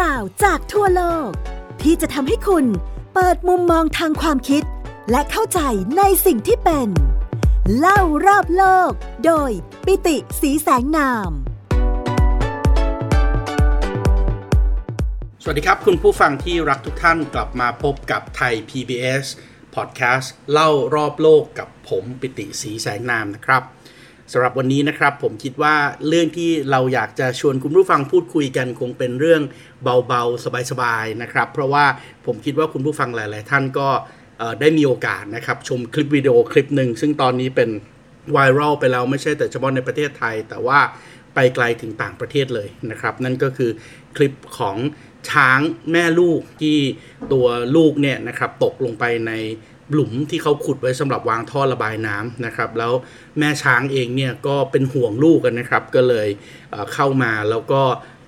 ราวจากทั่วโลก ที่จะทำให้คุณเปิดมุมมองทางความคิด และเข้าใจในสิ่งที่เป็น เล่ารอบโลก โดยปิติสีแสงนาม สวัสดีครับคุณผู้ฟังที่รักทุกท่านกลับมาพบกับไทย PBS Podcast เล่ารอบโลกกับผมปิติสีแสงนามนะครับ สำหรับวันนี้นะครับผมคิดว่าเรื่องที่เราอยากจะชวนคุณผู้ฟังพูดคุยกันคงเป็นเรื่องเบาๆ สบายๆนะครับ เพราะว่าผมคิดว่าคุณผู้ฟังหลาย ๆ ท่านก็ได้มีโอกาสนะครับชมคลิปวิดีโอคลิปหนึ่งซึ่งตอนนี้เป็นไวรัลไปแล้วไม่ใช่แต่เฉพาะในประเทศไทย แต่ว่าไปไกลถึงต่างประเทศเลยนะครับ นั่นก็คือคลิปของช้างแม่ลูกที่ตัวลูกเนี่ยนะครับตกลงไปใน หลุมที่เขาขุดไว้สำหรับวางท่อระบายน้ำนะครับ แล้วแม่ช้างเองเนี่ยก็เป็นห่วงลูกกันนะครับ ก็เลยเข้ามาแล้วก็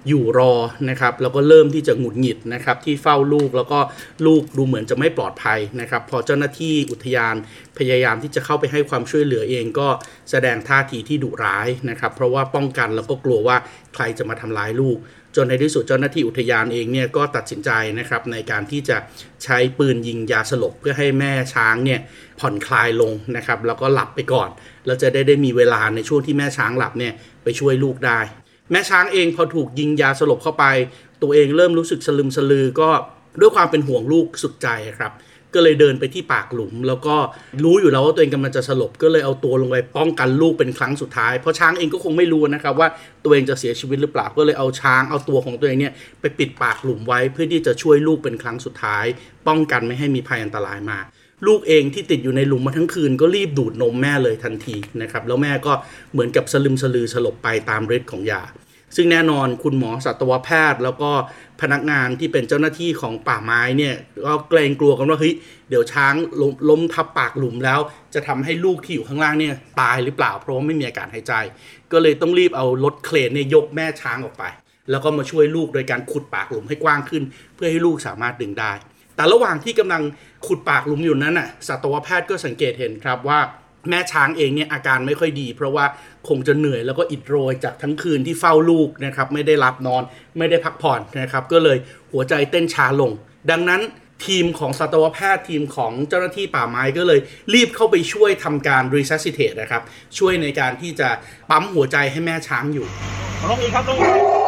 อยู่รอนะครับ แล้วก็เริ่มที่จะหงุดหงิดนะครับ ที่เฝ้าลูกแล้วก็ลูกดูเหมือนจะไม่ปลอดภัยนะครับ พอเจ้าหน้าที่อุทยานพยายามที่จะเข้าไปให้ความช่วยเหลือเองก็แสดงท่าทีที่ดุร้ายนะครับ เพราะว่าป้องกันแล้วก็กลัวว่าใครจะมาทำร้ายลูกจนในที่สุดเจ้าหน้าที่อุทยานเองเนี่ยก็ตัดสินใจนะครับในการที่จะใช้ปืนยิงยาสลบเพื่อให้แม่ช้างเนี่ยผ่อนคลายลงนะครับแล้วก็หลับไปก่อน แล้วจะได้ได้มีเวลาในช่วงที่แม่ช้างหลับเนี่ยไปช่วยลูกได้ แม่ช้างเองพอถูกยิงยาสลบเข้าไป ตัวเองเริ่มรู้สึกสลึมสลือก็ด้วยความเป็นห่วงลูกสุดใจครับ ก็เลยเดินไปที่ปากหลุม แล้วก็รู้อยู่แล้วว่าตัวเองกำลังจะสลบก็เลยเอาตัวลงไปป้องกันลูกเป็นครั้งสุดท้าย เพราะช้างเองก็คงไม่รู้นะครับว่าตัวเองจะเสียชีวิตหรือเปล่าก็เลยเอาช้างเอาตัวของตัวเองเนี่ยไปปิดปากหลุมไว้เพื่อที่จะช่วยลูกเป็นครั้งสุดท้าย ป้องกันไม่ให้มีภัยอันตรายมาลูกเองที่ติดอยู่ในหลุมมาทั้งคืนก็รีบดูดนมแม่เลยทันทีนะครับแล้วแม่ก็เหมือนกับสลึมสลือสลบไปตามฤทธิ์ของยา ซึ่งแน่นอนคุณหมอสัตวแพทย์ แล้วก็พนักงานที่เป็นเจ้าหน้าที่ของป่าไม้เนี่ยก็เกรงกลัวกันว่าเฮ้ยเดี๋ยวช้างลล้มทับปากหลุมแล้ว จะทำให้ลูกที่อยู่ข้างล่างเนี่ยตายหรือเปล่า เพราะว่าไม่มีอากาศหายใจ ก็เลยต้องรีบเอารถเครนเนี่ยยกแม่ช้างออกไป แล้วก็มาช่วยลูกโดยการขุดปากหลุมให้กว้างขึ้น เพื่อให้ลูกสามารถดึงได้ แต่ระหว่างที่กำลังขุดปากหลุมอยู่นั้นน่ะสัตวแพทย์ก็สังเกตเห็นครับว่า แม่ช้างเองเนี่ยอาการไม่ค่อยดี เพราะว่าคงจะเหนื่อยแล้วก็อิดโรยจากทั้งคืนที่เฝ้าลูกนะครับไม่ได้หลับนอนไม่ได้พักผ่อนนะครับก็เลยหัวใจเต้นช้าลง ดังนั้นทีมของสัตวแพทย์ทีมของเจ้าหน้าที่ป่าไม้ก็เลยรีบเข้าไปช่วยทำการ resuscitate นะครับ ช่วยในการที่จะปั๊มหัวใจให้แม่ช้างอยู่ลงอีกครับลง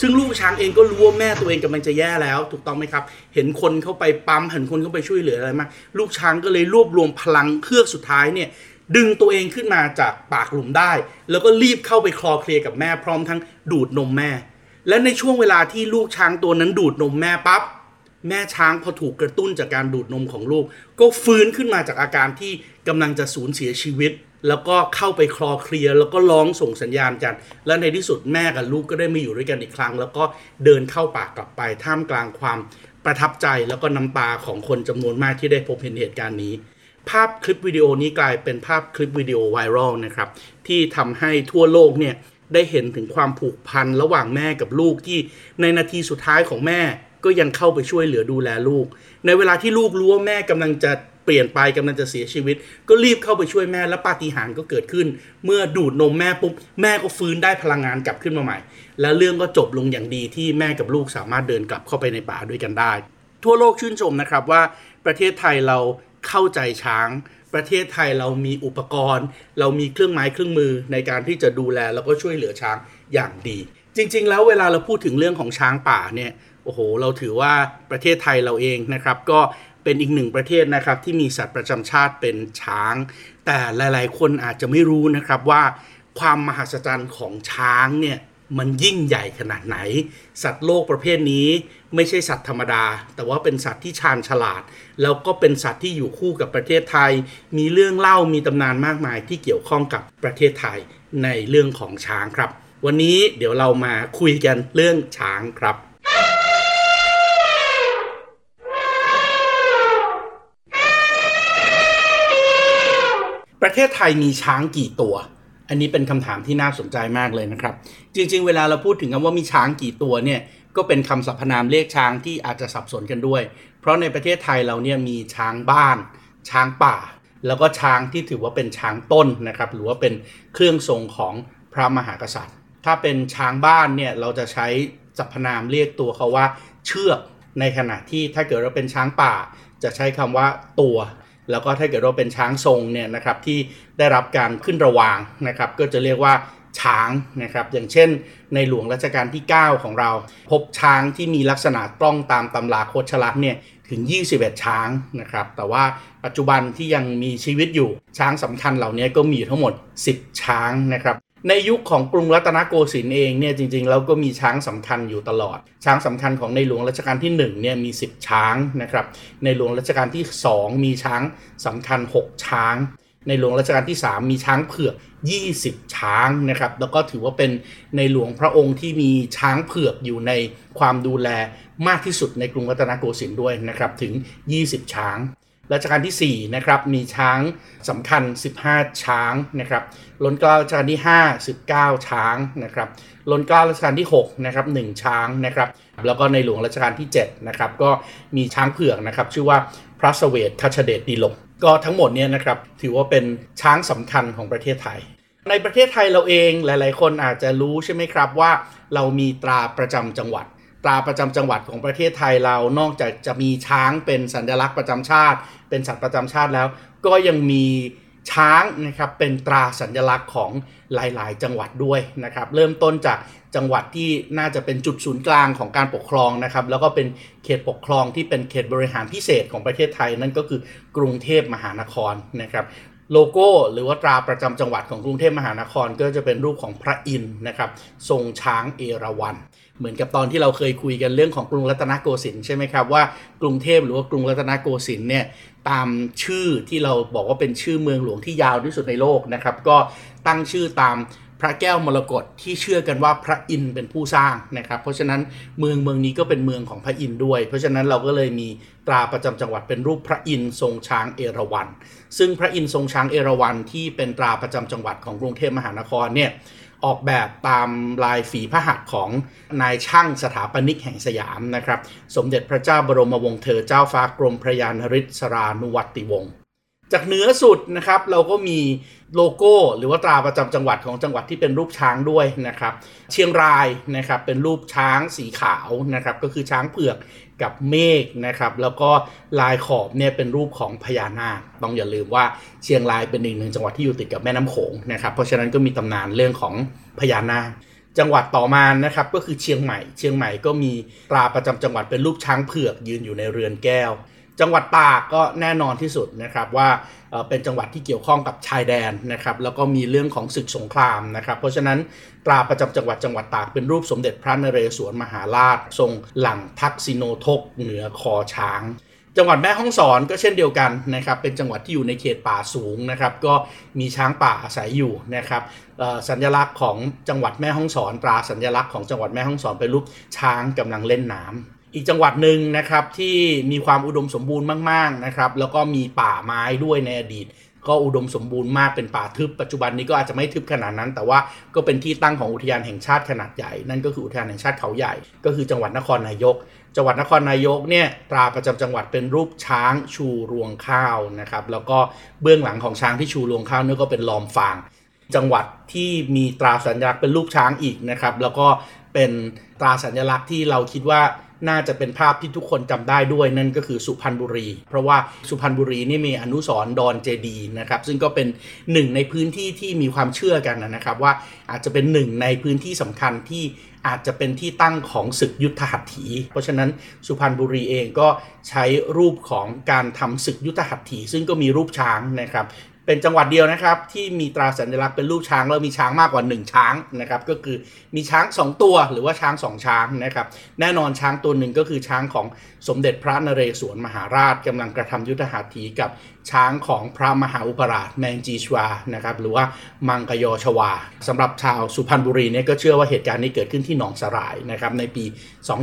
ซึ่งลูกช้างเองก็รู้ว่าแม่ตัวเองกำลังจะแย่แล้ว ถูกต้องไหมครับ เห็นคนเข้าไปปั๊มเห็นคนเข้าไปช่วยเหลืออะไรมาลูกช้างก็เลยรวบรวมพลังเครื่องสุดท้ายเนี่ยดึงตัวเองขึ้นมาจากปากหลุมได้ แล้วก็รีบเข้าไปคลอเคลียกับแม่พร้อมทั้งดูดนมแม่ และในช่วงเวลาที่ลูกช้างตัวนั้นดูดนมแม่ปั๊บแม่ช้างพอถูกกระตุ้นจากการดูดนมของลูก ก็ฟื้นขึ้นมาจากอาการที่กำลังจะสูญเสียชีวิต แล้วก็เข้าไปคลอเคลียร์แล้วก็ร้องส่งสัญญาณกัน และในที่สุดแม่กับลูกก็ได้มาอยู่ด้วยกันอีกครั้ง แล้วก็เดินเข้าป่ากลับไปท่ามกลางความประทับใจแล้วก็น้ำตาของคนจำนวนมากที่ได้พบเห็นเหตุการณ์นี้ ภาพคลิปวิดีโอนี้กลายเป็นภาพคลิปวิดีโอไวรัลนะครับที่ทำให้ทั่วโลกเนี่ยได้เห็นถึงความผูกพันระหว่างแม่กับลูกที่ในนาทีสุดท้ายของแม่ก็ยังเข้าไปช่วยเหลือดูแลลูก ในเวลาที่ลูกรู้ว่าแม่กำลังจะ ปลี่ยนไปกำลังจะเสียชีวิต ก็รีบเข้าไปช่วยแม่และปาฏิหาริย์ก็เกิดขึ้น เมื่อดูดนมแม่ปุ๊บแม่ก็ฟื้นได้พลังงานกลับขึ้นมาใหม่ และเรื่องก็จบลงอย่างดีที่แม่กับลูกสามารถเดินกลับเข้าไปในป่าด้วยกันได้ ทั่วโลกชื่นชมนะครับว่าประเทศไทยเราเข้าใจช้าง ประเทศไทยเรามีอุปกรณ์ เรามีเครื่องไม้เครื่องมือในการที่จะดูแลแล้วก็ช่วยเหลือช้างอย่างดี จริง ๆ แล้วเวลาเราพูดถึงเรื่องของช้างป่าเนี่ยโอ้โห เราถือว่าประเทศไทยเราเองนะครับ ก็ เป็นอีกหนึ่งประเทศนะครับ ที่มีสัตว์ประจำชาติเป็นช้าง แต่หลาย ๆ คนอาจจะไม่รู้นะครับว่าความมหัศจรรย์ของช้างเนี่ยมันยิ่งใหญ่ขนาดไหน สัตว์โลกประเภทนี้ไม่ใช่สัตว์ธรรมดา แต่ว่าเป็นสัตว์ที่ชาญฉลาด แล้วก็เป็นสัตว์ที่อยู่คู่กับประเทศไทย มีเรื่องเล่ามีตำนานมากมายที่เกี่ยวข้องกับประเทศไทยในเรื่องของช้างครับ วันนี้เดี๋ยวเรามาคุยกันเรื่องช้างครับ ประเทศไทยมีช้างกี่ตัว อันนี้เป็นคำถามที่น่าสนใจมากเลยนะครับ จริง ๆ เวลาเราพูดถึงคำว่ามีช้างกี่ตัวเนี่ยก็เป็นคำสรรพนามเรียกช้างที่อาจจะสับสนกันด้วย เพราะในประเทศไทยเราเนี่ยมีช้างบ้าน ช้างป่า แล้วก็ช้างที่ถือว่าเป็นช้างต้นนะครับหรือว่าเป็นเครื่องทรงของพระมหากษัตริย์ ถ้าเป็นช้างบ้านเนี่ยเราจะใช้สรรพนามเรียกตัวเขาว่าเชือกในขณะที่ถ้าเกิดเราเป็นช้างป่า จะใช้คำว่าตัว แล้วก็ถ้าเกิดเราเป็นช้างทรงเนี่ยนะครับที่ได้รับการขึ้นระวางนะครับก็จะเรียกว่าช้างนะครับอย่างเช่น ในหลวงรัชกาลที่ 9 ของเรา พบช้างที่มีลักษณะต้องตามตำราโคชลักษ์เนี่ยถึง 21 ช้างนะครับแต่ว่าปัจจุบันที่ยังมีชีวิตอยู่ช้างสำคัญเหล่านี้ก็มีทั้งหมด 10 ช้างนะครับ ในยุคของกรุงรัตนโกสินทร์เองเนี่ยจริงๆแล้วก็มีช้างสำคัญอยู่ตลอด ช้างสำคัญของในหลวงรัชกาลที่1เนี่ยมี 10 ช้างนะครับ ในหลวงรัชกาลที่ 2 มีช้างสำคัญ 6 ช้าง ในหลวงรัชกาลที่ 3 มีช้างเผือก 20 ช้างนะครับ แล้วก็ถือว่าเป็นในหลวงพระองค์ที่มีช้างเผือกอยู่ในความดูแลมากที่สุดในกรุงรัตนโกสินทร์ด้วยนะครับถึง 20 ช้าง รัชกาลที่4นะครับมีช้างสำคัญ 15 ช้างนะครับล้นเกล้ารัชกาลที่ 5 19 ช้างนะครับล้นเกล้ารัชกาลที่6นะครับ1ช้างนะครับแล้วก็ในหลวงรัชกาลที่7นะครับก็มีช้างเผือกนะครับชื่อว่าพระสเวททัชเดชดีลกก็ทั้งหมดเนี่ยนะครับถือว่าเป็นช้างสำคัญของประเทศไทย ในประเทศไทยเราเองหลาย ๆ คนอาจจะรู้ใช่ไหมครับว่าเรามีตราประจำจังหวัด ตราประจำจังหวัดของประเทศไทยเรานอกจากจะมีช้างเป็นสัญลักษณ์ประจำชาติ เป็นสัตว์ประจำชาติแล้ว ก็ยังมีช้างนะครับเป็นตราสัญลักษณ์ของหลายๆ จังหวัดด้วยนะครับ เริ่มต้นจากจังหวัดที่น่าจะเป็นจุดศูนย์กลางของการปกครองนะครับ แล้วก็เป็นเขตปกครองที่เป็นเขตบริหารพิเศษของประเทศไทย นั่นก็คือกรุงเทพมหานครนะครับโลโก้หรือว่าตราประจำจังหวัดของกรุงเทพมหานคร ก็จะเป็นรูปของพระอินทร์นะครับทรงช้างเอราวัณ เหมือนกับตอนที่เราเคยคุยกันเรื่องของกรุงรัตนโกสินทร์ใช่ไหมครับว่ากรุงเทพหรือว่ากรุงรัตนโกสินทร์เนี่ยตามชื่อที่เราบอกว่าเป็นชื่อเมืองหลวงที่ยาวที่สุดในโลกนะครับ ก็ตั้งชื่อตามพระแก้วมรกตที่เชื่อกันว่าพระอินทร์เป็นผู้สร้างนะครับ เพราะฉะนั้นเมืองเมืองนี้ก็เป็นเมืองของพระอินทร์ด้วย เพราะฉะนั้นเราก็เลยมีตราประจำจังหวัดเป็นรูปพระอินทร์ทรงช้างเอราวัณซึ่งพระอินทร์ทรงช้างเอราวัณที่เป็นตราประจำจังหวัดของกรุงเทพมหานครเนี่ย ออกแบบตามลายฝีพระหัตถ์ของนายช่างสถาปนิกแห่งสยามนะครับ สมเด็จพระเจ้าบรมวงศ์เธอเจ้าฟ้ากรมพระยานริศรานุวัติวงศ์จากเหนือสุดนะครับเราก็มีโลโก้หรือว่าตราประจำจังหวัดของจังหวัดที่เป็นรูปช้างด้วยนะครับ เชียงรายนะครับเป็นรูปช้างสีขาวนะครับก็คือช้างเผือก กับเมฆนะครับ แล้วก็ลายขอบเนี่ยเป็นรูปของพญานาคต้องอย่าลืมว่าเชียงรายเป็นอีกหนึ่งจังหวัดที่อยู่ติดกับแม่น้ำโขงนะครับ เพราะฉะนั้นก็มีตำนานเรื่องของพญานาคจังหวัดต่อมานะครับก็คือเชียงใหม่ เชียงใหม่ก็มีตราประจำจังหวัดเป็นรูปช้างเผือกยืนอยู่ในเรือนแก้ว จังหวัดตากก็แน่นอนที่สุดนะครับว่าเป็นจังหวัดที่เกี่ยวข้องกับชายแดนนะครับแล้วก็มีเรื่องของศึกสงครามนะครับ เพราะฉะนั้นตราประจำจังหวัดจังหวัดตากเป็นรูปสมเด็จพระนเรศวรมหาราช ทรงหลังทักษิโนทกเหนือคอช้าง จังหวัดแม่ฮ่องสอนก็เช่นเดียวกันนะครับเป็นจังหวัดที่อยู่ในเขตป่าสูงนะครับก็มีช้างป่าอาศัยอยู่นะครับสัญลักษณ์ของจังหวัดแม่ฮ่องสอนตราสัญลักษณ์ของจังหวัดแม่ฮ่องสอนเป็นรูปช้างกำลังเล่นน้ำ อีกจังหวัดหนึ่งนะครับที่มีความอุดมสมบูรณ์มากๆนะครับ แล้วก็มีป่าไม้ด้วยในอดีต ก็อุดมสมบูรณ์มากเป็นป่าทึบปัจจุบันนี้ก็อาจจะไม่ทึบขนาดนั้น แต่ว่าก็เป็นที่ตั้งของอุทยานแห่งชาติขนาดใหญ่ นั่นก็คืออุทยานแห่งชาติเขาใหญ่ ก็คือจังหวัดนครนายก จังหวัดนครนายกเนี่ยตราประจำจังหวัดเป็นรูปช้างชูรวงข้าวนะครับแล้วก็เบื้องหลังของช้างที่ชูรวงข้าวนี่ก็เป็นลอมฟาง จังหวัดที่มีตราสัญลักษณ์เป็นรูปช้างอีกนะครับแล้วก็เป็นตราสัญลักษณ์ที่เราคิดว่า น่าจะเป็นภาพที่ทุกคนจำได้ด้วยนั่นก็คือสุพรรณบุรี เพราะว่าสุพรรณบุรีนี่มีอนุสรณ์ดอนเจดีนะครับซึ่งก็เป็นหนึ่งในพื้นที่ที่มีความเชื่อกันนะครับ ว่าอาจจะเป็นหนึ่งในพื้นที่สำคัญที่อาจจะเป็นที่ตั้งของศึกยุทธหัตถี เพราะฉะนั้นสุพรรณบุรีเองก็ใช้รูปของการทำศึกยุทธหัตถี ซึ่งก็มีรูปช้างนะครับ เป็นจังหวัดเดียวนะครับที่มีตราสัญลักษณ์เป็นรูปช้างแล้วมีช้างมากกว่า 1 ช้างนะครับก็คือมีช้าง 2 ตัวหรือว่าช้าง 2 ช้างนะครับแน่นอนช้างตัวหนึ่งก็คือช้างของสมเด็จพระนเรศวรมหาราชกำลังกระทำยุทธหัตถีกับช้างของพระมหาอุปราชแมงจีชวานะครับหรือว่ามังกยชวาสำหรับชาวสุพรรณบุรีเนี่ยก็เชื่อว่าเหตุการณ์นี้เกิดขึ้นที่หนองสลายนะครับในปี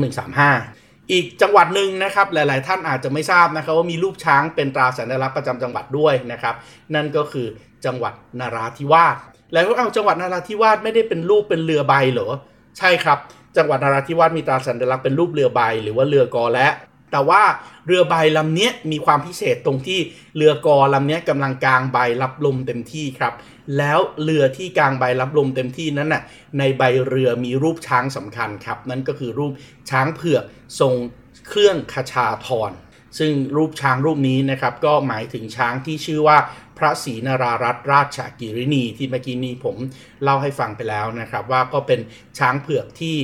2135 อีกจังหวัดหนึ่งนะครับหลาย ๆ ท่านอาจจะไม่ทราบนะครับว่ามีรูปช้างเป็นตราสัญลักษณ์ประจำจังหวัดด้วยนะครับนั่นก็คือจังหวัดนาราธิวาสแล้วเอาจังหวัดนาราธิวาสไม่ได้เป็นรูปเป็นเรือใบเหรอใช่ครับ จังหวัดนาราธิวาสมีตราสัญลักษณ์เป็นรูปเรือใบหรือว่าเรือกอและ แต่ว่าเรือใบลำนี้มีความพิเศษตรงที่เรือกอลำนี้กำลังกลางใบรับลมเต็มที่ครับ แล้วเรือที่กลางใบรับลมเต็มที่นั้นน่ะในใบเรือมีรูปช้างสำคัญครับ นั่นก็คือรูปช้างเผือกทรงเครื่องคชาธรซึ่งรูปช้างรูปนี้นะครับก็หมายถึงช้างที่ชื่อว่าพระศรีนารารัตราชกิรินีที่เมื่อกี้นี้ผมเล่าให้ฟังไปแล้วนะครับ ว่าก็เป็นช้างเผือกที่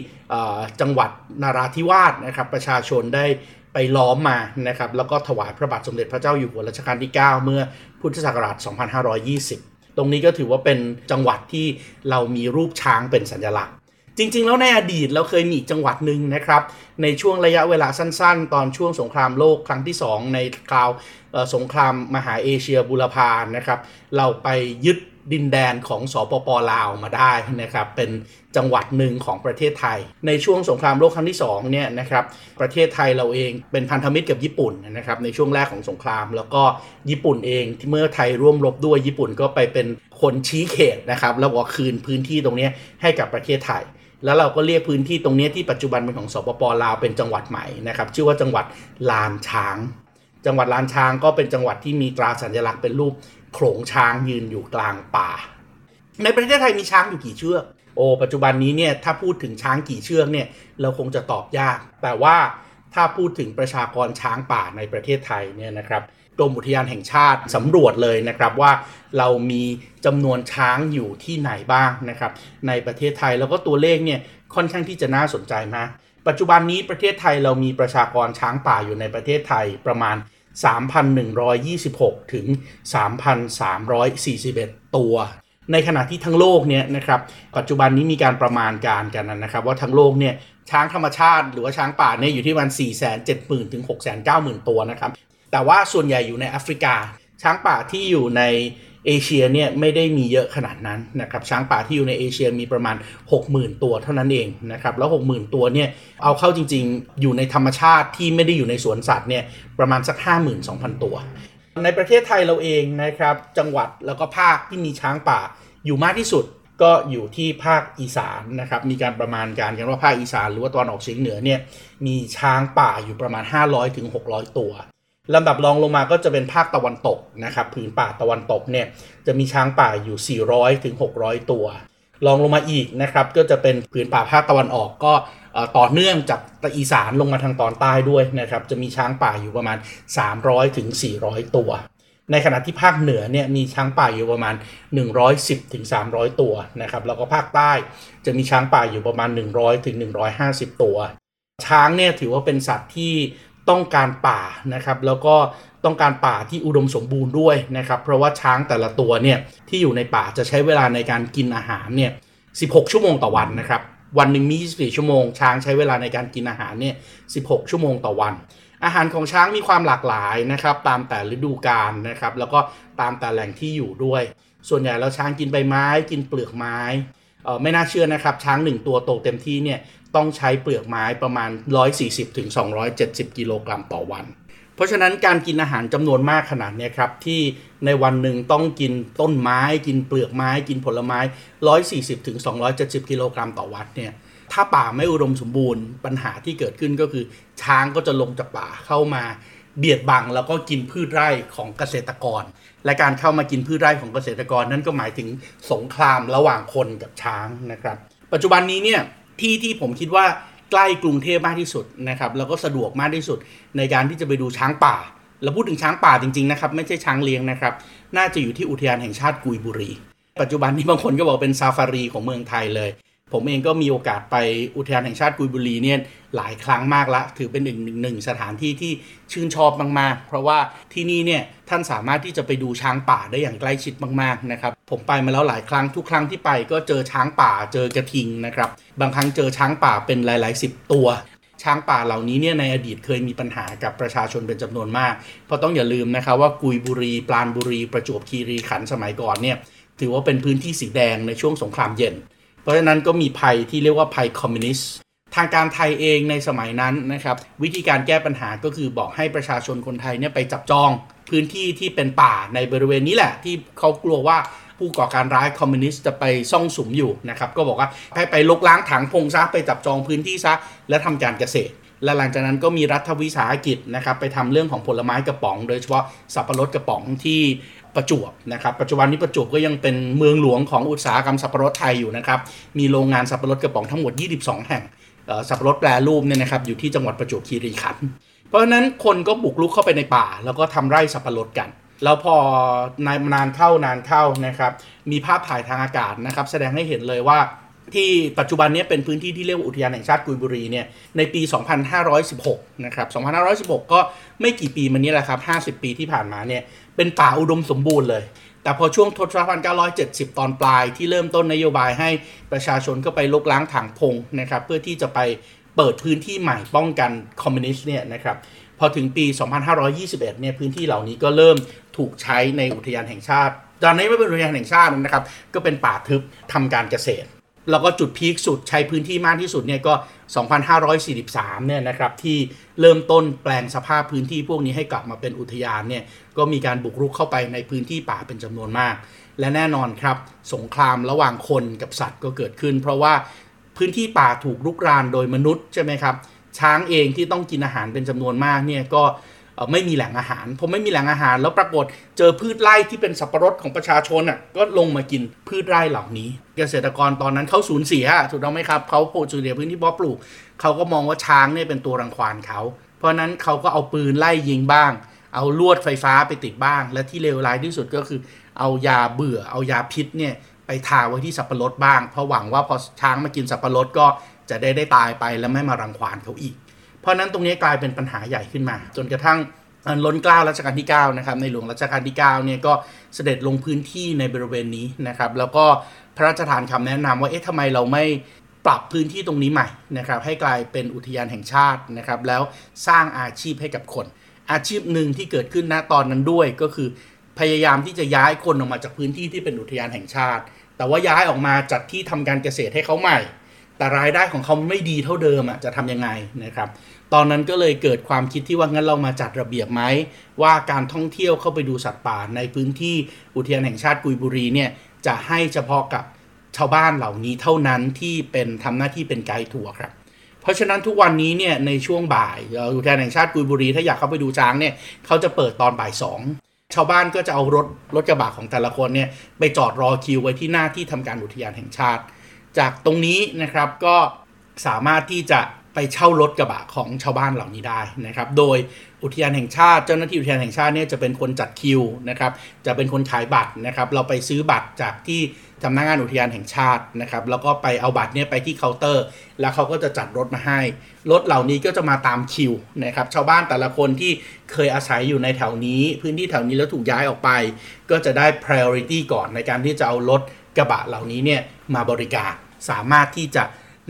จังหวัดนาราธิวาสนะครับ ประชาชนได้ ไปล้อมมานะครับแล้วก็ถวายพระบาทสมเด็จพระเจ้าอยู่หัวรัชกาลที่ 9 เมื่อพุทธศักราช 2520 ตรงนี้ก็ถือว่าเป็นจังหวัดที่เรามีรูปช้างเป็นสัญลักษณ์ จริง ๆ แล้วในอดีตเราเคยมีจังหวัดหนึ่งนะครับ ในช่วงระยะเวลาสั้น ๆ ตอนช่วงสงครามโลกครั้งที่ 2 ในคราวสงครามมหาเอเชียบุรพานะครับ เราไปยึด ดินแดนของสอปปลาวมาได้นะครับเป็นจังหวัดหนึ่งของประเทศไทย ในช่วงสงครามโลกครั้งที่2เนี่ยนะครับประเทศไทยเราเองเป็นพันธมิตรกับญี่ปุ่นนะครับในช่วงแรกของสงคราม แล้วก็ญี่ปุ่นเองที่เมื่อไทยร่วมรบด้วยญี่ปุ่นก็ไปเป็นคนชี้เขตนะครับแล้วก็คืนพื้นที่ตรงนี้ให้กับประเทศไทยแล้วเราก็เรียกพื้นที่ตรงนี้ที่ปัจจุบันเป็นของสปปลาวเป็นจังหวัดใหม่นะครับชื่อว่าจังหวัดลานช้าง จังหวัดลานช้างก็เป็นจังหวัดที่มีตราสัญลักษณ์เป็นรูป โขลงช้างยืนอยู่กลางป่า ในประเทศไทยมีช้างอยู่กี่เชือก โอ้ปัจจุบันนี้เนี่ยถ้าพูดถึงช้างกี่เชือกเนี่ยเราคงจะตอบยาก แต่ว่าถ้าพูดถึงประชากรช้างป่าในประเทศไทยเนี่ยนะครับกรมอุทยานแห่งชาติสำรวจเลยนะครับว่าเรามีจำนวนช้างอยู่ที่ไหนบ้างนะครับในประเทศไทยแล้วก็ตัวเลขเนี่ยค่อนข้างที่จะน่าสนใจมากปัจจุบันนี้ประเทศไทยเรามีประชากรช้างป่าอยู่ในประเทศไทยประมาณ 3,126 ถึง 3,341 ตัว ในขณะที่ทั้งโลกเนี่ยนะครับปัจจุบันนี้มีการประมาณการกันนะครับว่าทั้งโลกเนี่ยช้างธรรมชาติหรือว่าช้างป่าเนี่ยอยู่ที่ประมาณ 470,000 ถึง 690,000 ตัวนะครับแต่ว่าส่วนใหญ่อยู่ในแอฟริกา ช้างป่าที่อยู่ใน เอเชียเนี่ยไม่ได้มีเยอะขนาดนั้นนะครับช้างป่าที่อยู่ในเอเชียมีประมาณ 60,000 ตัวเท่านั้นเองนะครับแล้ว 60,000 ตัวเนี่ยเอาเข้าจริงๆ อยู่ในธรรมชาติที่ไม่ได้อยู่ในสวนสัตว์เนี่ยประมาณสัก 52,000 ตัว ในประเทศไทยเราเองนะครับจังหวัดแล้วก็ภาคที่มีช้างป่าอยู่มากที่สุดก็อยู่ที่ภาคอีสานนะครับมีการประมาณการกันว่าภาคอีสานหรือว่าตอนออกเฉียงเหนือเนี่ยมีช้างป่าอยู่ประมาณ 500-600 ตัว ลำดับรองลงมาก็จะเป็นภาคตะวันตกนะครับผืนป่าตะวันตกเนี่ยจะมีช้างป่าอยู่ 400ถึง600 ตัวรองลงมาอีกนะครับก็จะเป็นผืนป่าภาคตะวันออกก็ต่อเนื่องจากอีสานลงมาทางตอนใต้ด้วยนะครับจะมีช้างป่าอยู่ประมาณ 300ถึง400 ตัว ในขณะที่ภาคเหนือเนี่ยมีช้างป่าอยู่ประมาณ 110ถึง300 ตัวนะครับแล้วก็ภาคใต้จะมีช้างป่าอยู่ประมาณ 100ถึง150 ตัว ช้างเนี่ยถือว่าเป็นสัตว์ที่ ต้องการป่านะครับ แล้วก็ต้องการป่าที่อุดมสมบูรณ์ด้วยนะครับ เพราะว่าช้างแต่ละตัวเนี่ยที่อยู่ในป่าจะใช้เวลาในการกินอาหารเนี่ย16 ชั่วโมงต่อวันนะครับ วันหนึ่งมี 24 ชั่วโมง ช้างใช้เวลาในการกินอาหารเนี่ย16 ชั่วโมงต่อวัน อาหารของช้างมีความหลากหลายนะครับ ตามแต่ฤดูกาลนะครับ แล้วก็ตามแต่แหล่งที่อยู่ด้วย ส่วนใหญ่แล้วช้างกินใบไม้ กินเปลือกไม้ไม่น่าเชื่อนะครับ ช้างหนึ่งตัวโตเต็มที่เนี่ย ต้องใช้เปลือกไม้ประมาณ 140-270 กิโลกรัมต่อวัน เพราะฉะนั้นการกินอาหารจำนวนมากขนาดนี้ครับ ที่ในวันหนึ่งต้องกินต้นไม้กินเปลือกไม้ กินผลไม้ 140-270 กิโลกรัมต่อวันเนี่ยถ้าป่าไม่อุดมสมบูรณ์ปัญหาที่เกิดขึ้นก็คือ ช้างก็จะลงจากป่าเข้ามาเบียดบังแล้วก็กินพืชไร่ของเกษตรกร และการเข้ามากินพืชไร่ของเกษตรกร นั่นก็หมายถึงสงครามระหว่างคนกับช้างนะครับ ปัจจุบันนี้เนี่ย ที่ที่ผมคิดว่าใกล้กรุงเทพมากที่สุดนะครับแล้วก็สะดวกมากที่สุดในการที่จะไปดูช้างป่าเราพูดถึงช้างป่าจริงๆนะครับไม่ใช่ช้างเลี้ยงนะครับ น่าจะอยู่ที่อุทยานแห่งชาติกุยบุรี ปัจจุบันนี้บางคนก็บอกเป็นซาฟารีของเมืองไทยเลย ผมเองก็มีโอกาสไปอุทยานแห่งชาติกุยบุรีเนี่ยหลายครั้งมากละ ถือเป็นหนึ่งหนึ่งสถานที่ที่ชื่นชอบมากๆ เพราะว่าที่นี่เนี่ยท่านสามารถที่จะไปดูช้างป่าได้อย่างใกล้ชิดมากๆนะครับผมไปมาแล้วหลายครั้งทุกครั้งที่ไปก็เจอช้างป่าเจอกระทิงนะครับบางครั้งเจอช้างป่าเป็นหลายๆสิบตัว ช้างป่าเหล่านี้เนี่ยในอดีตเคยมีปัญหากับประชาชนเป็นจำนวนมาก เพราะต้องอย่าลืมนะครับว่ากุยบุรี ปราณบุรีประจวบคีรีขันธ์สมัยก่อนเนี่ยถือว่าเป็นพื้นที่สีแดงในช่วงสงครามเย็น เพราะฉะนั้นก็มีภัยที่เรียกว่าภัยคอมมิวนิสต์ทางการไทยเองในสมัยนั้นนะครับ วิธีการแก้ปัญหาก็คือบอกให้ประชาชนคนไทยเนี่ยไปจับจองพื้นที่ที่เป็นป่าในบริเวณนี้แหละ ที่เขากลัวว่าผู้ก่อการร้ายคอมมิวนิสต์จะไปซ่องสุมอยู่นะครับ ก็บอกว่าให้ไปลกล้างถังพงซะไปจับจองพื้นที่ซะและทำการเกษตร และหลังจากนั้นก็มีรัฐวิสาหกิจนะครับไปทำเรื่องของผลไม้กระป๋อง โดยเฉพาะสับปะรดกระป๋องที่ ประจวบนะครับปัจจุบันนี้ประจวบก็ยังเป็นเมืองหลวงของอุตสาหกรรมสับปะรดไทยอยู่นะครับมีโรงงานสับปะรดกระป๋องทั้งหมด 22 แห่งสับปะรดแปรรูปเนี่ยนะครับอยู่ที่จังหวัดประจวบคีรีขันธ์เพราะฉะนั้นคนก็บุกลุกเข้าไปในป่า แล้วก็ทำไร่สับปะรดกัน แล้วพอนานานเข้านานเข้านะครับมีภาพถ่ายทางอากาศนะครับแสดงให้เห็นเลยว่าที่ปัจจุบันนี้เป็นพื้นที่ที่เรียกว่าอุทยานแห่งชาติกุยบุรีเนี่ยในปี 2516 นะครับ 2516 ก็ไม่กี่ปีมานี้แหละครับ 50 ปีที่ผ่านมาเนี่ย เป็นป่าอุดมสมบูรณ์เลย แต่พอช่วงทศวรรษ 1970 ตอนปลายที่เริ่มต้นนโยบายให้ประชาชนก็ไปลกล้างถังพงนะครับเพื่อที่จะไปเปิดพื้นที่ใหม่ป้องกันคอมมิวนิสต์เนี่ยนะครับพอถึงปี 2521 เนี่ยพื้นที่เหล่านี้ก็เริ่มถูกใช้ในอุทยานแห่งชาติ ตอนนี้ไม่เป็นอุทยานแห่งชาตินะครับ ก็เป็นป่าทึบทำการเกษตร แล้วก็จุดพีคสุดใช้พื้นที่มากที่สุดเนี่ยก็ 2543 เนี่ยนะครับที่เริ่มต้นแปลงสภาพพื้นที่พวกนี้ให้กลับมาเป็นอุทยานเนี่ยก็มีการบุกรุกเข้าไปในพื้นที่ป่าเป็นจำนวนมาก และแน่นอนครับ สงครามระหว่างคนกับสัตว์ก็เกิดขึ้น เพราะว่าพื้นที่ป่าถูกรุกรานโดยมนุษย์ใช่ไหมครับช้างเองที่ต้องกินอาหารเป็นจำนวนมากเนี่ยก็ ไม่มีแหล่งอาหารผมไม่มีแหล่งอาหาร แล้วปรากฏเจอพืชไร่ที่เป็นสับปะรดของประชาชนอะก็ลงมากินพืชไร่เหล่านี้ เกษตรกรตอนนั้นเขาสูญเสียถูกต้องไหมครับเขาโผล่สูญเสียพื้นที่เพาะปลูกเขาก็มองว่าช้างเนี่ยเป็นตัวรังควานเขาเพราะนั้นเขาก็เอาปืนไล่ยิงบ้าง เอาลวดไฟฟ้าไปติดบ้าง และที่เลวร้ายที่สุดก็คือ เอายาเบื่อเอายาพิษเนี่ยไปทาไว้ที่สับปะรดบ้างเพราะหวังว่าพอช้างมากินสับปะรดก็จะได้ได้ตายไปแล้วไม่มารังควานเขาอีก เพราะนั้นตรงนี้กลายเป็นปัญหาใหญ่ขึ้นมา จนกระทั่งล้นเกล้ารัชกาลที่9นะครับในหลวงรัชกาลที่9เนี่ยก็เสด็จลงพื้นที่ในบริเวณนี้นะครับแล้วก็พระราชทานคำแนะนำว่าเอ๊ะทำไมเราไม่ปรับพื้นที่ตรงนี้ใหม่นะครับให้กลายเป็นอุทยานแห่งชาตินะครับแล้วสร้างอาชีพให้กับคน อาชีพหนึ่งที่เกิดขึ้นณตอนนั้นด้วยก็คือพยายามที่จะย้ายคนออกมาจากพื้นที่ที่เป็นอุทยานแห่งชาติ แต่ว่าย้ายออกมาจัดที่ทำการเกษตรให้เขาใหม่ แต่รายได้ของเขาไม่ดีเท่าเดิมอะจะทำยังไงนะครับ ตอนนั้นก็เลยเกิดความคิดที่ว่างั้นเรามาจัดระเบียบไหมว่าการท่องเที่ยวเข้าไปดูสัตว์ป่าในพื้นที่อุทยานแห่งชาติกุยบุรีเนี่ยจะให้เฉพาะกับชาวบ้านเหล่านี้เท่านั้นที่เป็นทำหน้าที่เป็นไกด์ทัวร์ครับเพราะฉะนั้นทุกวันนี้เนี่ยในช่วงบ่ายอุทยานแห่งชาติกุยบุรีถ้าอยากเข้าไปดูช้างเนี่ยเขาจะเปิดตอนบ่ายสองชาวบ้านก็จะเอารถรถกระบะของแต่ละคนเนี่ยไปจอดรอคิวไว้ที่หน้าที่ทำการอุทยานแห่งชาติ จากตรงนี้นะครับก็สามารถที่จะไปเช่ารถกระบะของชาวบ้านเหล่านี้ได้นะครับ โดยอุทยานแห่งชาติเจ้าหน้าที่อุทยานแห่งชาติเนี่ยจะเป็นคนจัดคิวนะครับ จะเป็นคนขายบัตรนะครับ เราไปซื้อบัตรจากที่สำนักงานอุทยานแห่งชาตินะครับ แล้วก็ไปเอาบัตรเนี่ยไปที่เคาน์เตอร์ แล้วเขาก็จะจัดรถมาให้ รถเหล่านี้ก็จะมาตามคิวนะครับ ชาวบ้านแต่ละคนที่เคยอาศัยอยู่ในแถวนี้ พื้นที่แถวนี้แล้วถูกย้ายออกไป ก็จะได้ priority ก่อนในการที่จะเอารถ กระบะเหล่านี้เนี่ยมาบริการสามารถที่จะ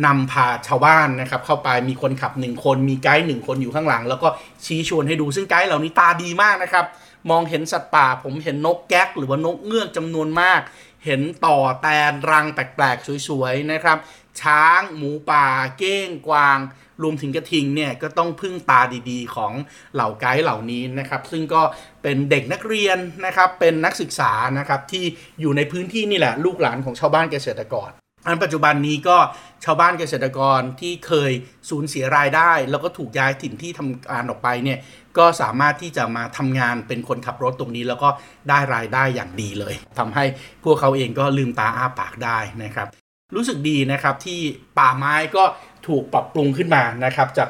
นำพาชาวบ้านนะครับเข้าไปมีคนขับหนึ่งคน มีไกด์หนึ่งคนอยู่ข้างหลัง แล้วก็ชี้ชวนให้ดูซึ่งไกด์เหล่านี้ตาดีมากนะครับ มองเห็นสัตว์ป่า ผมเห็นนกแก๊ก หรือว่านกเงือกจำนวนมาก เห็นต่อแตนรังแปลกๆ สวยๆ นะครับ ช้างหมูป่า เก้งกวาง รวมถึงกระทิงเนี่ยก็ต้องพึ่งตาดีๆ ของเหล่าไกด์เหล่านี้นะครับ ซึ่งก็เป็นเด็กนักเรียนนะครับ เป็นนักศึกษานะครับที่อยู่ในพื้นที่นี่แหละ ลูกหลานของชาวบ้านเกษตรกร อันปัจจุบันนี้ก็ชาวบ้านเกษตรกรที่เคยสูญเสียรายได้ แล้วก็ถูกย้ายถิ่นที่ทำการออกไปเนี่ยก็สามารถที่จะมาทำงานเป็นคนขับรถตรงนี้ แล้วก็ได้รายได้อย่างดีเลยทำให้พวกเขาเองก็ลืมตาอ้าปากได้นะครับ รู้สึกดีนะครับที่ป่าไม้ก็ถูกปรับปรุงขึ้นมานะครับจาก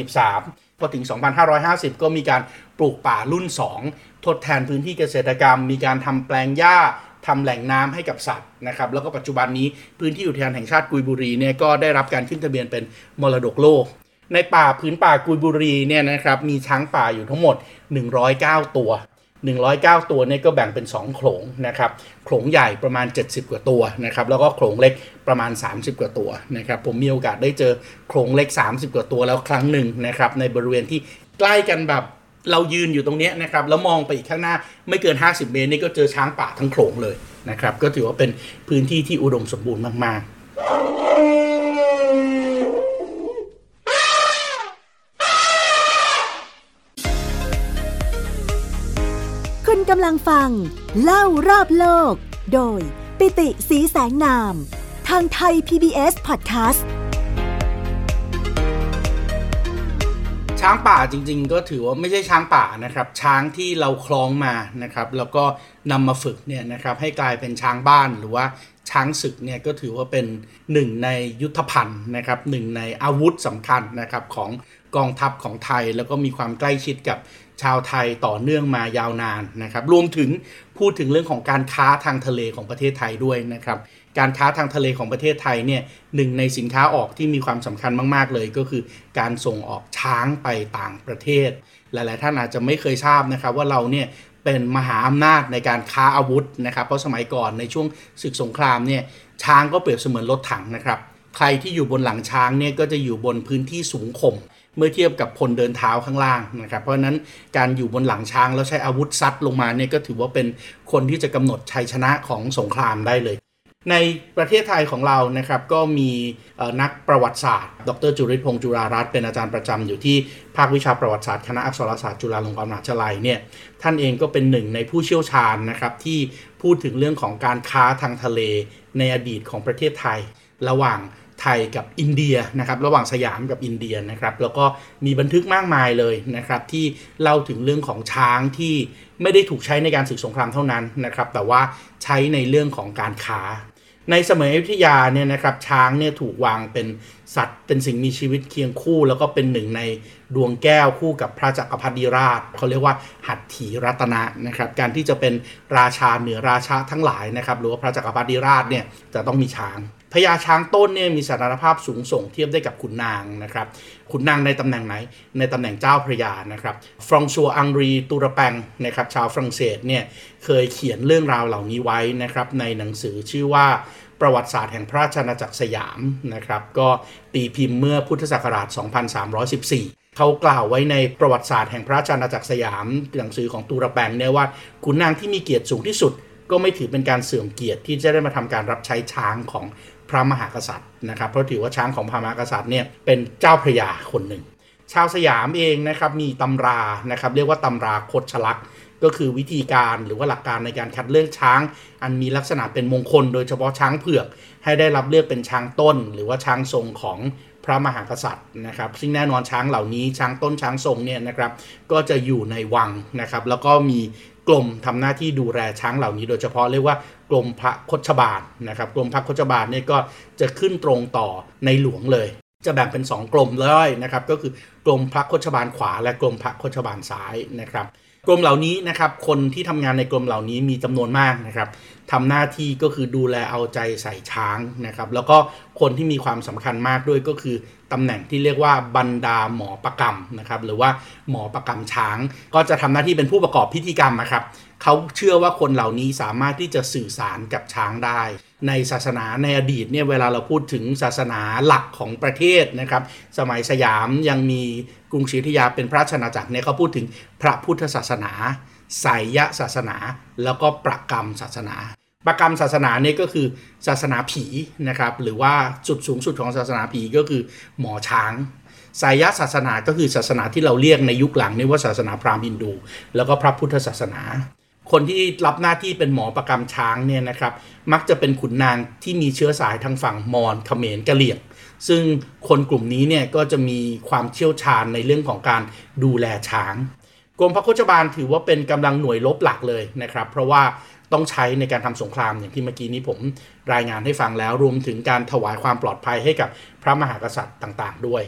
2543 พอถึง 2550 ก็มีการปลูกป่ารุ่น 2 ทดแทนพื้นที่เกษตรกรรม มีการทำแปลงหญ้า ทำแหล่งน้ำให้กับสัตว์นะครับแล้วก็ปัจจุบันนี้พื้นที่อุทยานแห่งชาติกุยบุรีเนี่ยก็ได้รับการขึ้นทะเบียนเป็นมรดกโลก ในป่าพื้นป่ากุยบุรีเนี่ยนะครับมีช้างป่าอยู่ทั้งหมด 109 ตัว 109 ตัวเนี่ยก็แบ่งเป็น 2 โขลงนะครับโขลงใหญ่ประมาณ 70 กว่าตัวนะครับแล้วก็โขลงเล็กประมาณ 30 กว่าตัวนะครับผมมีโอกาสได้เจอโขลงเล็ก 30 กว่าตัวแล้วครั้งหนึ่งนะครับในบริเวณที่ใกล้กันแบบ เรายืนอยู่ตรงนี้นะครับแล้วมองไปอีกข้างหน้าไม่เกิน 50 เมตรนี่ก็เจอช้างป่าทั้งโขลงเลยนะครับ ก็ถือว่าเป็นพื้นที่ที่อุดมสมบูรณ์มากๆคุณกำลังฟัง เล่ารอบโลก โดยปิติสีแสงนาม ทางไทย PBS Podcast ช้างป่าจริง ๆ ก็ถือว่าไม่ใช่ช้างป่านะครับ ช้างที่เราคล้องมานะครับ แล้วก็นำมาฝึกเนี่ยนะครับให้กลายเป็นช้างบ้านหรือว่าช้างศึกเนี่ยก็ถือว่าเป็นหนึ่งในยุทธภัณฑ์นะครับหนึ่งในอาวุธสำคัญนะครับของกองทัพของไทยแล้วก็มีความใกล้ชิดกับชาวไทยต่อเนื่องมายาวนานนะครับ รวมถึงพูดถึงเรื่องของการค้าทางทะเลของประเทศไทยด้วยนะครับ การค้าทางทะเลของประเทศไทยเนี่ยหนึ่งในสินค้าออกที่มีความสำคัญมากๆเลยก็คือการส่งออกช้างไปต่างประเทศ หลายๆ ท่านอาจจะไม่เคยทราบนะครับว่าเราเนี่ยเป็นมหาอำนาจในการค้าอาวุธนะครับเพราะสมัยก่อนในช่วงศึกสงครามเนี่ยช้างก็เปรียบเสมือนรถถังนะครับใครที่อยู่บนหลังช้างเนี่ยก็จะอยู่บนพื้นที่สูงข่มเมื่อเทียบกับพลเดินเท้าข้างล่างนะครับ เพราะฉะนั้นการอยู่บนหลังช้างแล้วใช้อาวุธซัดลงมาเนี่ยก็ถือว่าเป็นคนที่จะกำหนดชัยชนะของสงครามได้เลย ในประเทศไทยของเรานะครับก็มีนักประวัติศาสตร์ ดรจุริพงศ์จุฬารัตน์เป็นอาจารย์ประจำอยู่ที่ภาควิชาประวัติศาสตร์คณะอักษรศาสตร์จุฬาลงกรณ์มหาวิทยาลัยเนี่ยท่านเองก็เป็นหนึ่งในผู้เชี่ยวชาญนะครับที่พูดถึงเรื่องของการค้าทางทะเลในอดีตของประเทศไทย ระหว่างไทยกับอินเดียนะครับระหว่างสยามกับอินเดียนะครับแล้วก็มีบันทึกมากมายเลยนะครับที่เล่าถึงเรื่องของช้างที่ไม่ได้ถูกใช้ในการศึกสงครามเท่านั้นนะครับแต่ว่าใช้ในเรื่องของการค้า ในสมัยอยุธยาเนี่ยนะครับช้างเนี่ยถูกวางเป็นสัตว์เป็นสิ่งมีชีวิตเคียงคู่ แล้วก็เป็นหนึ่งในดวงแก้วคู่กับพระจักรพรรดิราชเขาเรียกว่าหัตถีรัตนะนะครับการที่จะเป็นราชาเหนือราชาทั้งหลายนะครับหรือว่าพระจักรพรรดิราชเนี่ยจะต้องมีช้าง ญาช้างต้นเนี่ยมีสถานภาพสูงส่งเทียบได้กับขุนนางนะครับขุนนางในตำแหน่งไหน ในตำแหน่งเจ้าพระยานะครับฟรองซัวอังรีตูระแปงนะครับชาวฝรั่งเศสเนี่ยเคยเขียนเรื่องราวเหล่านี้ไว้นะครับในหนังสือชื่อว่าประวัติศาสตร์แห่งพระราชอาณาจักรสยามนะครับก็ตีพิมพ์เมื่อพุทธศักราช 2314เขากล่าวไว้ในประวัติศาสตร์แห่งพระราชอาณาจักรสยามหนังสือของตูระแปงเนี่ยว่าขุนนางที่มีเกียรติสูงที่สุด ก็ไม่ถือเป็นการเสื่อมเกียรติที่จะได้มาทำการรับใช้ช้างของ พระมหากษัตริย์นะครับเพราะถือว่าช้างของพระมหากษัตริย์เนี่ยเป็นเจ้าพระยาคนหนึ่ง ชาวสยามเองนะครับมีตำรานะครับเรียกว่าตำราคดชลักก็คือวิธีการหรือว่าหลักการในการคัดเลือกช้าง อันมีลักษณะเป็นมงคล โดยเฉพาะช้างเผือก ให้ได้รับเลือกเป็นช้างต้น หรือว่าช้างทรงของพระมหากษัตริย์นะครับ ซึ่งแน่นอนช้างเหล่านี้ช้างต้นช้างทรงเนี่ยนะครับก็จะอยู่ในวังนะครับ แล้วก็มี กรมทำหน้าที่ดูแลช้างเหล่านี้ โดยเฉพาะเรียกว่ากรมพระคชบาลนะครับกรมพระคชบาลเนี่ยก็จะขึ้นตรงต่อในหลวงเลย จะแบ่งเป็น 2 กรมเลยนะครับก็คือกรมพระคชบาลขวา และกรมพระคชบาลซ้ายนะครับกรมเหล่านี้นะครับคนที่ทำงานในกรมเหล่านี้มีจำนวนมากนะครับ ทำหน้าที่ก็คือดูแลเอาใจใส่ช้างนะครับ แล้วก็คนที่มีความสำคัญมากด้วยก็คือตำแหน่งที่เรียกว่าบรรดาหมอประกรรมนะครับ หรือว่าหมอประกรรมช้าง ก็จะทำหน้าที่เป็นผู้ประกอบพิธีกรรมนะครับเขาเชื่อว่าคนเหล่านี้สามารถที่จะสื่อสารกับช้างได้ ในศาสนาในอดีตเนี่ยเวลาเราพูดถึงศาสนาหลักของประเทศนะครับ สมัยสยามยังมีกรุงศรีอยุธยาเป็นพระราชอาณาจักรเนี่ยเขาพูดถึงพระพุทธศาสนา ไสยศาสนา แล้วก็ประกรรมศาสนา ประกรรมศาสนาเนี่ยก็คือศาสนาผีนะครับหรือว่าจุดสูงสุดของศาสนาผีก็คือหมอช้างสายศาสนาก็คือศาสนาที่เราเรียกในยุคหลังนี่ว่าศาสนาพราหมณ์ฮินดู แล้วก็พระพุทธศาสนา คนที่รับหน้าที่เป็นหมอประกรรมช้างเนี่ยนะครับมักจะเป็นขุนนางที่มีเชื้อสายทางฝั่งมอญเขมรกะเหรี่ยง ซึ่งคนกลุ่มนี้เนี่ยก็จะมีความเชี่ยวชาญในเรื่องของการดูแลช้าง กรมพระโคชบาลถือว่าเป็นกำลังหน่วยลบหลักเลยนะครับ เพราะว่าต้องใช้ในการทำสงครามอย่างที่เมื่อกี้นี้ผมรายงานให้ฟังแล้วรวมถึงการถวายความปลอดภัยให้กับพระมหากษัตริย์ต่างๆ ด้วย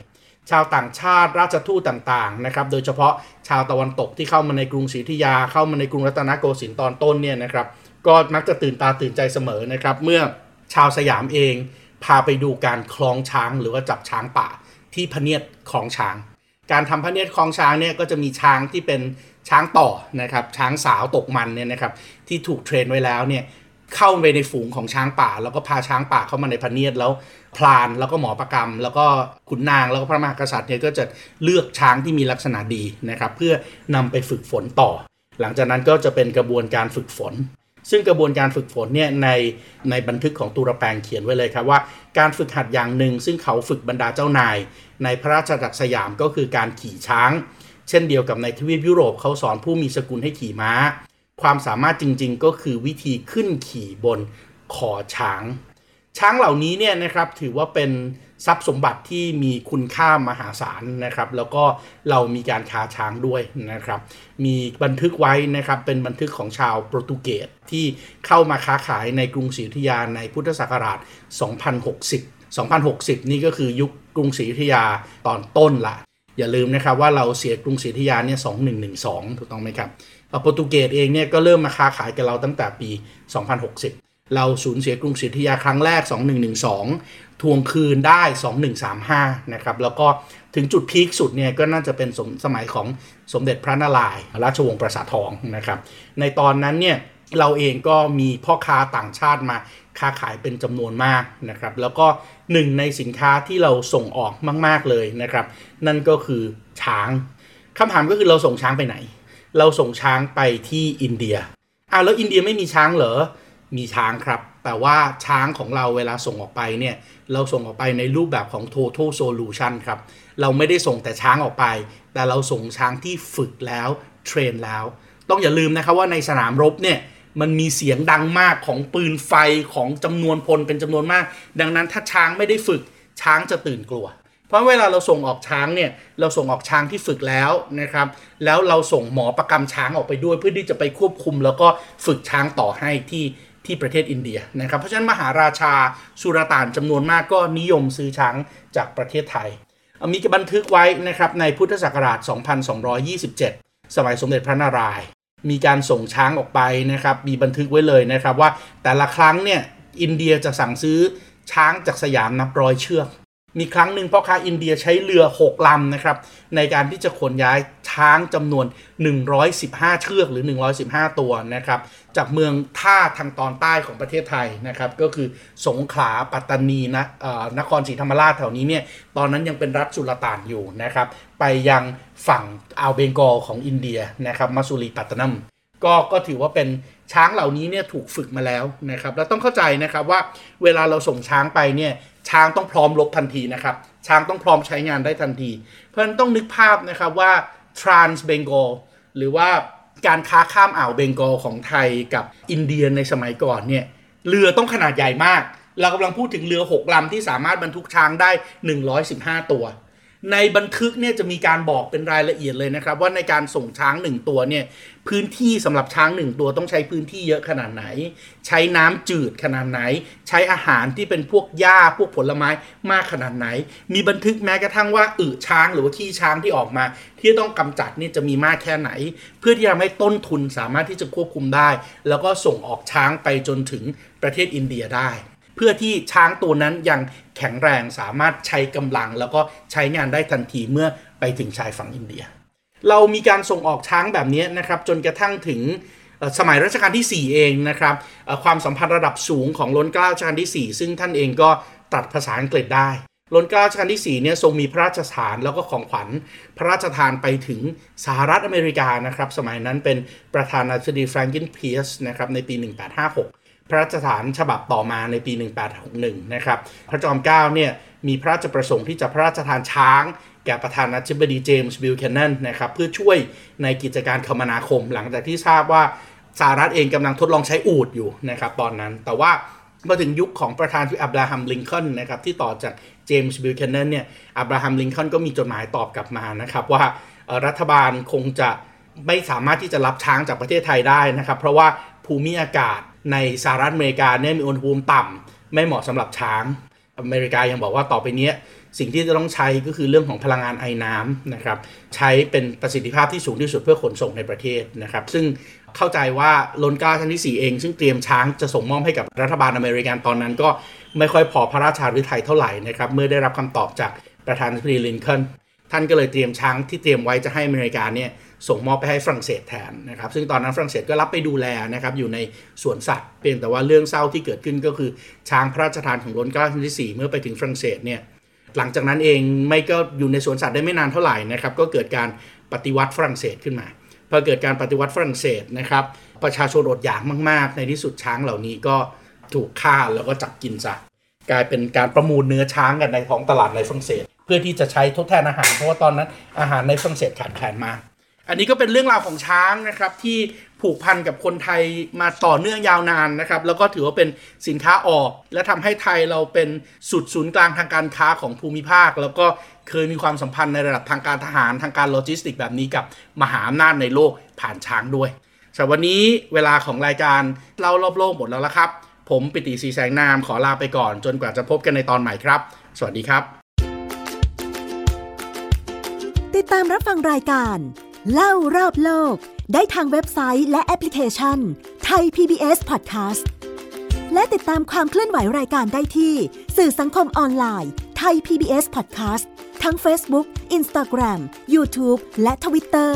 ชาวต่างชาติราชทูตต่างๆนะครับโดยเฉพาะชาวตะวันตกที่เข้ามาในกรุงศรีอยุธยาเข้ามาในกรุงรัตนโกสินทร์ตอนต้นเนี่ยนะครับก็มักจะตื่นตาตื่นใจเสมอนะครับ เมื่อชาวสยามเอง พาไปดูการคล้องช้างหรือว่าจับช้างป่าที่พเนียดคล้องช้าง การทำพระเนียดคลองช้างเนี่ยก็จะมีช้างที่เป็นช้างต่อนะครับช้างสาวตกมันเนี่ยนะครับที่ถูกเทรนไว้แล้วเนี่ยเข้าไปในฝูงของช้างป่า แล้วก็พาช้างป่าเข้ามาในพเนียดแล้วพลานแล้วก็หมอประกรรม แล้วก็ขุนนางแล้วก็พระมหากษัตริย์เนี่ยก็จะเลือกช้างที่มีลักษณะดีนะครับเพื่อนำไปฝึกฝนต่อ หลังจากนั้นก็จะเป็นกระบวนการฝึกฝน ซึ่งกระบวนการฝึกฝนเนี่ยในในบันทึกของตูรแปงเขียนไว้เลยครับว่า การฝึกหัดอย่างหนึ่งซึ่งเขาฝึกบรรดาเจ้านาย ในพระราชจักรสยามก็คือการขี่ช้าง เช่นเดียวกับในทวีปยุโรปเขาสอนผู้มีสกุลให้ขี่ม้า ความสามารถจริงๆ ก็คือวิธีขึ้นขี่บนคอช้าง ช้างเหล่านี้เนี่ยนะครับถือว่าเป็นทรัพย์สมบัติที่มีคุณค่ามหาศาลนะครับ แล้วก็เรามีการค้าช้างด้วยนะครับ มีบันทึกไว้นะครับเป็นบันทึกของชาวโปรตุเกสที่เข้ามาค้าขายในกรุงศรีอยุธยาในพุทธศักราช 2060 2060 นี่ก็คือยุคกรุงศรีอยุธยาตอนต้นละอย่าลืมนะครับว่าเราเสียกรุงศรีอยุธยาเนี่ย2112 ถูกต้องไหมครับโปรตุเกสเองเนี่ยก็เริ่มมาค้าขายกับเราตั้งแต่ปี 2060 เราสูญเสียกรุงศรีอยุธยาครั้งแรก 2112 ทวงคืนได้ 2135 นะครับ แล้วก็ถึงจุดพีคสุดเนี่ยก็น่าจะเป็นสมสมัยของสมเด็จพระนารายณ์ราชวงศ์ประสาททองนะครับ ในตอนนั้นเนี่ยเราเองก็มีพ่อค้าต่างชาติมา ค้าขายเป็นจำนวนมากนะครับ แล้วก็หนึ่งในสินค้าที่เราส่งออกมาก ๆเลยนะครับ นั่นก็คือช้างคำถามก็คือเราส่งช้างไปไหน เราส่งช้างไปที่อินเดียอ้าวแล้วอินเดียไม่มีช้างเหรอมีช้างครับ แต่ว่าช้างของเราเวลาส่งออกไปเนี่ย เราส่งออกไปในรูปแบบของ total solution ครับ เราไม่ได้ส่งแต่ช้างออกไป แต่เราส่งช้างที่ฝึกแล้ว เทรนแล้ว ต้องอย่าลืมนะครับว่าในสนามรบเนี่ย มันมีเสียงดังมากของปืนไฟของจำนวนพลเป็นจำนวนมาก ดังนั้นถ้าช้างไม่ได้ฝึกช้างจะตื่นกลัว เพราะเวลาเราส่งออกช้างเนี่ยเราส่งออกช้างที่ฝึกแล้วนะครับ แล้วเราส่งหมอประกำช้างออกไปด้วย เพื่อที่จะไปควบคุม แล้วก็ฝึกช้างต่อให้ที่ที่ประเทศอินเดียนะครับเพราะฉะนั้นมหาราชาสุรต่านจำนวนมากก็นิยมซื้อช้างจากประเทศไทยมีบันทึกไว้นะครับในพุทธศักราช 2227 สมัยสมเด็จพระนารายณ์ มีการส่งช้างออกไปนะครับ มีบันทึกไว้เลยนะครับ ว่าแต่ละครั้งเนี่ยอินเดียจะสั่งซื้อช้างจากสยามนับร้อยเชือก มีครั้งหนึ่งพ่อค้าอินเดียใช้เรือ 6 ลำนะครับ ในการที่จะขนย้ายช้างจำนวน 115 เชือกหรือ 115 ตัวนะครับ จากเมืองท่าทางตอนใต้ของประเทศไทยนะครับ ก็คือสงขลาปัตตานีนะนครศรีธรรมราชแถวนี้เนี่ยตอนนั้นยังเป็นรัฐสุลต่านอยู่นะครับ ไปยังฝั่งอ่าวเบงกอลของอินเดียนะครับมาสุรีปัตตนัมก็ก็ถือว่าเป็นช้างเหล่านี้เนี่ยถูกฝึกมาแล้วนะครับ แล้วต้องเข้าใจนะครับว่าเวลาเราส่งช้างไปเนี่ย ช้างต้องพร้อมลบทันทีนะครับ ช้างต้องพร้อมใช้งานได้ทันที เพราะฉะนั้นต้องนึกภาพนะครับว่า Trans Bengal หรือว่าการค้าข้ามอ่าวเบงกอลของไทยกับอินเดียในสมัยก่อนเนี่ยเรือต้องขนาดใหญ่มาก เรากำลังพูดถึงเรือ 6 ลำที่สามารถบรรทุกช้างได้ 115 ตัว ในบันทึกเนี่ยจะมีการบอกเป็นรายละเอียดเลยนะครับ ว่าในการส่งช้างหนึ่งตัวเนี่ยพื้นที่สำหรับช้างหนึ่งตัวต้องใช้พื้นที่เยอะขนาดไหน ใช้น้ำจืดขนาดไหน ใช้อาหารที่เป็นพวกหญ้าพวกผลไม้มากขนาดไหน มีบันทึกแม้กระทั่งว่าอึช้างหรือว่าขี้ช้างที่ออกมา ที่ต้องกำจัดนี่จะมีมากแค่ไหน เพื่อที่จะให้ต้นทุนสามารถที่จะควบคุมได้ แล้วก็ส่งออกช้างไปจนถึงประเทศอินเดียได้ เพื่อที่ช้างตัวนั้นยังแข็งแรงสามารถใช้กำลัง แล้วก็ใช้งานได้ทันทีเมื่อไปถึงชายฝั่งอินเดีย เรามีการส่งออกช้างแบบนี้นะครับจนกระทั่งถึงสมัยรัชกาลที่ 4 เองนะครับความสัมพันธ์ระดับสูงของล้นเกล้ารัชกาลที่ 4 ซึ่งท่านเองก็ตัดภาษาอังกฤษได้ล้นเกล้ารัชกาลที่4เนี่ยทรงมีพระราชทานแล้วก็ของขวัญพระราชทานไปถึงสหรัฐอเมริกานะครับ สมัยนั้นเป็นประธานาธิบดีแฟรงกินเพียสนะครับในปี 1856 พระราชฐานฉบับต่อมาในปี 1861 นะครับ พระจอมเกล้าเนี่ยมีพระราชประสงค์ที่จะพระราชทานช้าง แก่ประธานาธิบดีเจมส์บิลแคนนนนะครับเพื่อช่วยในกิจการคมนาคม หลังจากที่ทราบว่าสหรัฐเองกำลังทดลองใช้อูดอยู่นะครับตอนนั้น แต่ว่ามาถึงยุคของประธานที่อับราฮัมลิงคอนนะครับที่ต่อจากเจมส์บิลแคนนนเนี่ยอับราฮัมลิงคอนก็มีจดหมายตอบกลับมานะครับว่ารัฐบาลคงจะไม่สามารถที่จะรับช้างจากประเทศไทยได้นะครับ เพราะว่า ภูมิอากาศในสหรัฐอเมริกาเนี่ยมีอุณหภูมิต่ำไม่เหมาะสำหรับช้าง อเมริกายังบอกว่าต่อไปนี้สิ่งที่จะต้องใช้ก็คือเรื่องของพลังงานไอ้น้ำนะครับใช้เป็นประสิทธิภาพที่สูงที่สุดเพื่อขนส่งในประเทศนะครับ ซึ่งเข้าใจว่าลนก้าชั้นที่ 4 เอง ซึ่งเตรียมช้างจะส่งมอบให้กับรัฐบาลอเมริกันตอนนั้น ก็ไม่ค่อยพอพระราชาฤทัยเท่าไหร่นะครับเมื่อได้รับคำตอบจากประธานาธิบดีลินคอนท่านก็เลยเตรียมช้างที่เตรียมไว้จะให้อเมริกาเนี่ย ส่งมอบไปให้ฝรั่งเศสแทนนะครับซึ่งตอนนั้นฝรั่งเศสก็รับไปดูแลนะครับอยู่ในสวนสัตว์เพียงแต่ว่าเรื่องเศร้าที่เกิดขึ้นก็คือช้างพระราชทานของรัชกาลที่ 4 เมื่อไปถึงฝรั่งเศสเนี่ยหลังจากนั้นเองไม่ก็อยู่ในสวนสัตว์ได้ไม่นานเท่าไหร่นะครับก็เกิดการปฏิวัติฝรั่งเศสขึ้นมาพอเกิดการปฏิวัติฝรั่งเศสนะครับประชาชนอดอยากมาก ๆ ในที่สุดช้างเหล่านี้ก็ถูกฆ่าแล้วก็จับกินซะกลายเป็นการประมูลเนื้อช้างกันในท้องตลาดในฝรั่งเศส เพื่อที่จะใช้ทดแทนอาหาร เพราะว่าตอนนั้นอาหารในฝรั่งเศสขาดแคลนมาก อันนี้ก็เป็นเรื่องราวของช้างนะครับที่ผูกพันกับคนไทยมาต่อเนื่องยาวนานนะครับ แล้วก็ถือว่าเป็นสินค้าออก และทำให้ไทยเราเป็นสุดศูนย์กลางทางการค้าของภูมิภาค แล้วก็เคยมีความสัมพันธ์ในระดับทางการทหารทางการโลจิสติกแบบนี้กับมหาอำนาจในโลกผ่านช้างด้วยสำหรับวันนี้เวลาของรายการเล่ารอบโลกหมดแล้วละครับ ผมปิติสีแสงนามขอลาไปก่อน จนกว่าจะพบกันในตอนใหม่ครับ สวัสดีครับ ติดตามรับฟังรายการ เล่ารอบโลก ได้ทางเว็บไซต์และแอปพลิเคชันไทย PBS Podcast และติดตามความเคลื่อนไหวรายการได้ที่ สื่อสังคมออนไลน์ Thai PBS Podcast ทั้ง Facebook Instagram YouTube และ Twitter